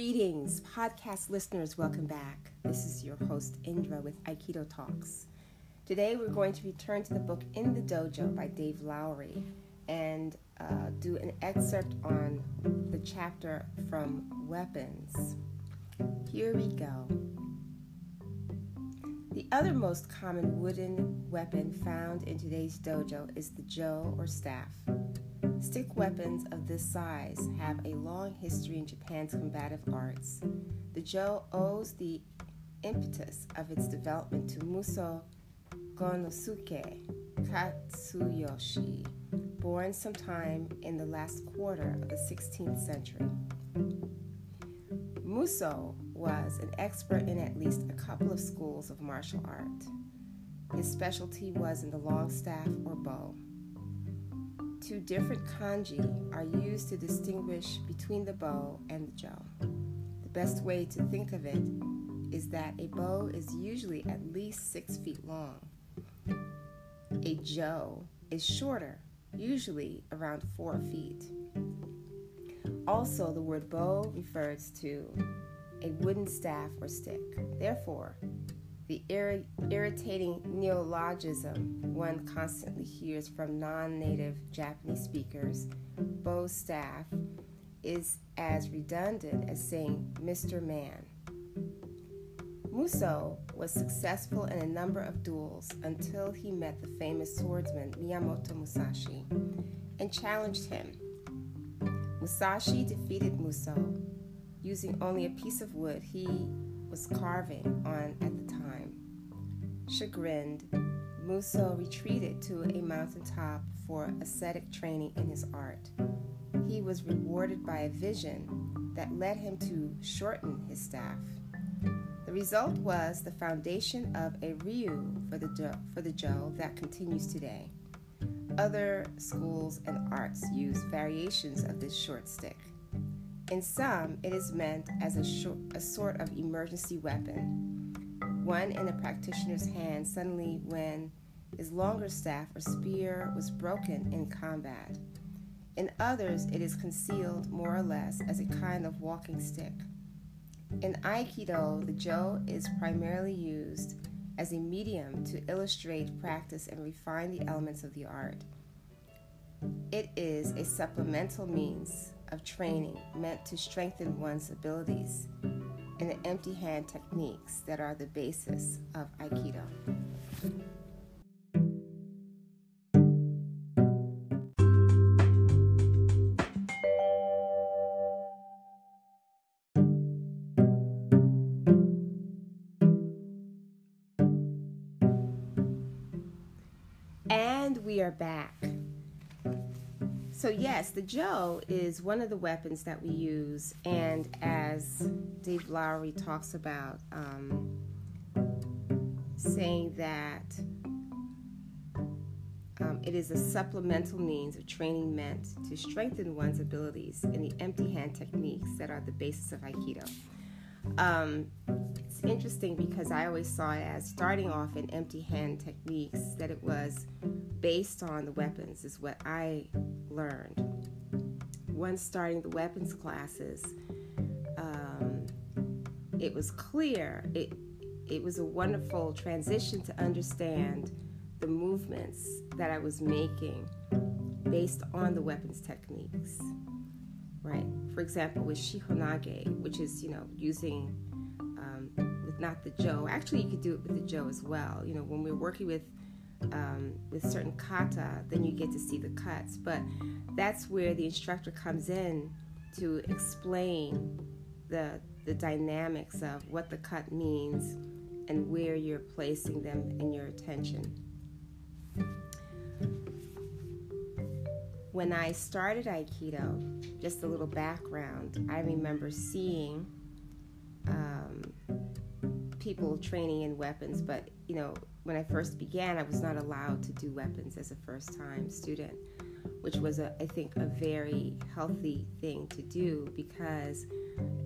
Greetings, podcast listeners. Welcome back. This is your host, Indra, with Aikido Talks. Today, we're going to return to the book In the Dojo by Dave Lowry and uh, do an excerpt on the chapter from Weapons. Here we go. The other most common wooden weapon found in today's dojo is the jo or staff. Stick weapons of this size have a long history in Japan's combative arts. The jo owes the impetus of its development to Muso Gonnosuke Katsuyoshi, born sometime in the last quarter of the 16th century. Muso was an expert in at least a couple of schools of martial art. His specialty was in the long staff or bo two different kanji are used to distinguish between the bo and the jo. The best way to think of it is that a bo is usually at least six feet long. A jo is shorter, usually around four feet. Also, the word bo refers to a wooden staff or stick. Therefore, the ir- irritating neologism one constantly hears from non native Japanese speakers, Bo staff, is as redundant as saying Mr. Man. Muso was successful in a number of duels until he met the famous swordsman Miyamoto Musashi and challenged him. Musashi defeated Muso using only a piece of wood he was carving on at the time. Chagrined, Muso retreated to a mountaintop for ascetic training in his art. He was rewarded by a vision that led him to shorten his staff. The result was the foundation of a ryu for the for the jo that continues today. Other schools and arts use variations of this short stick. In some, it is meant as a, a sort of emergency weapon, one in a practitioner's hand suddenly when his longer staff or spear was broken in combat. In others, it is concealed more or less as a kind of walking stick. In Aikido, the Jo is primarily used as a medium to illustrate, practice, and refine the elements of the art. It is a supplemental means of training meant to strengthen one's abilities and the empty hand techniques that are the basis of Aikido. And we are back. So, yes, the Jo is one of the weapons that we use, and as Dave Lowry talks about, um, saying that um, it is a supplemental means of training meant to strengthen one's abilities in the empty hand techniques that are the basis of Aikido. Um, it's interesting because I always saw it as starting off in empty hand techniques, that it was based on the weapons, is what I learned. Once starting the weapons classes, um, it was clear, it, it was a wonderful transition to understand the movements that I was making based on the weapons techniques right? For example, with Shihonage, which is, you know, using um, with not the Jo. Actually, you could do it with the Jo as well. You know, when we're working with um, with certain kata, then you get to see the cuts. But that's where the instructor comes in to explain the the dynamics of what the cut means and where you're placing them in your attention. when I started Aikido, just a little background, I remember seeing people training in weapons, but you know, when I first began, I was not allowed to do weapons as a first time student, which was, a, I think, a very healthy thing to do because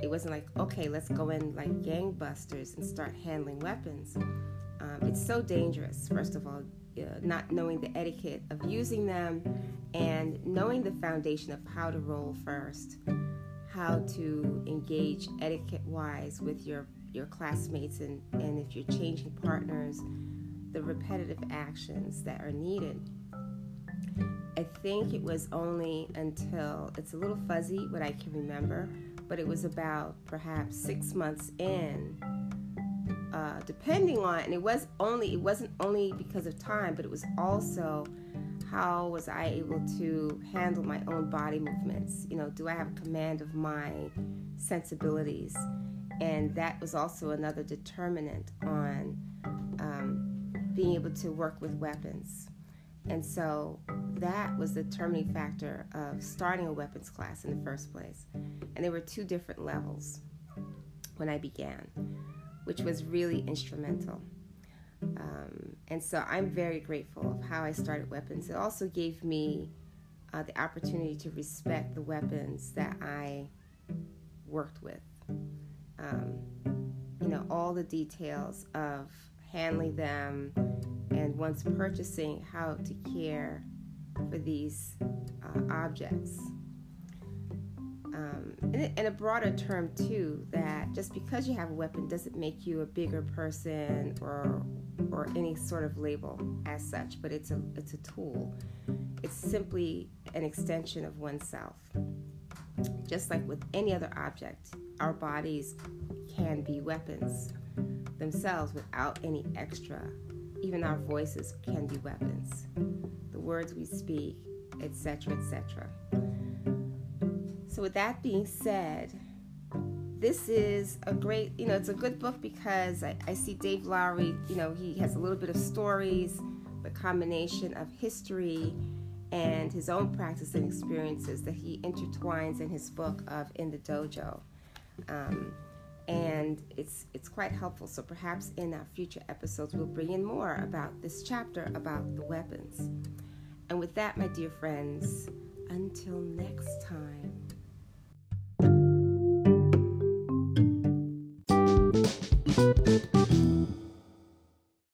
it wasn't like, okay, let's go in like gangbusters and start handling weapons. Um, it's so dangerous, first of all, uh, not knowing the etiquette of using them and knowing the foundation of how to roll first, how to engage etiquette wise with your, your classmates and, and if you're changing partners, the repetitive actions that are needed. I think it was only until it's a little fuzzy what I can remember, but it was about perhaps six months in, uh, depending on, and it was only it wasn't only because of time, but it was also how was I able to handle my own body movements? You know, do I have command of my sensibilities? And that was also another determinant on um, being able to work with weapons. And so that was the determining factor of starting a weapons class in the first place. And there were two different levels when I began, which was really instrumental. Um, and so I'm very grateful of how I started weapons. It also gave me uh, the opportunity to respect the weapons that I worked with. Um, you know, all the details of handling them and once purchasing how to care for these uh, objects. Um, in, a broader term, too, that just because you have a weapon doesn't make you a bigger person or or any sort of label as such, but it's a it's a tool. It's simply an extension of oneself. Just like with any other object, our bodies can be weapons themselves without any extra. Even our voices can be weapons. The words we speak, etc., etc. So, with that being said, this is a great, you know, it's a good book because I, I see Dave Lowry, you know, he has a little bit of stories, the combination of history and his own practice and experiences that he intertwines in his book of In the Dojo. Um, and it's it's quite helpful. So perhaps in our future episodes we'll bring in more about this chapter about the weapons. And with that, my dear friends, until next time.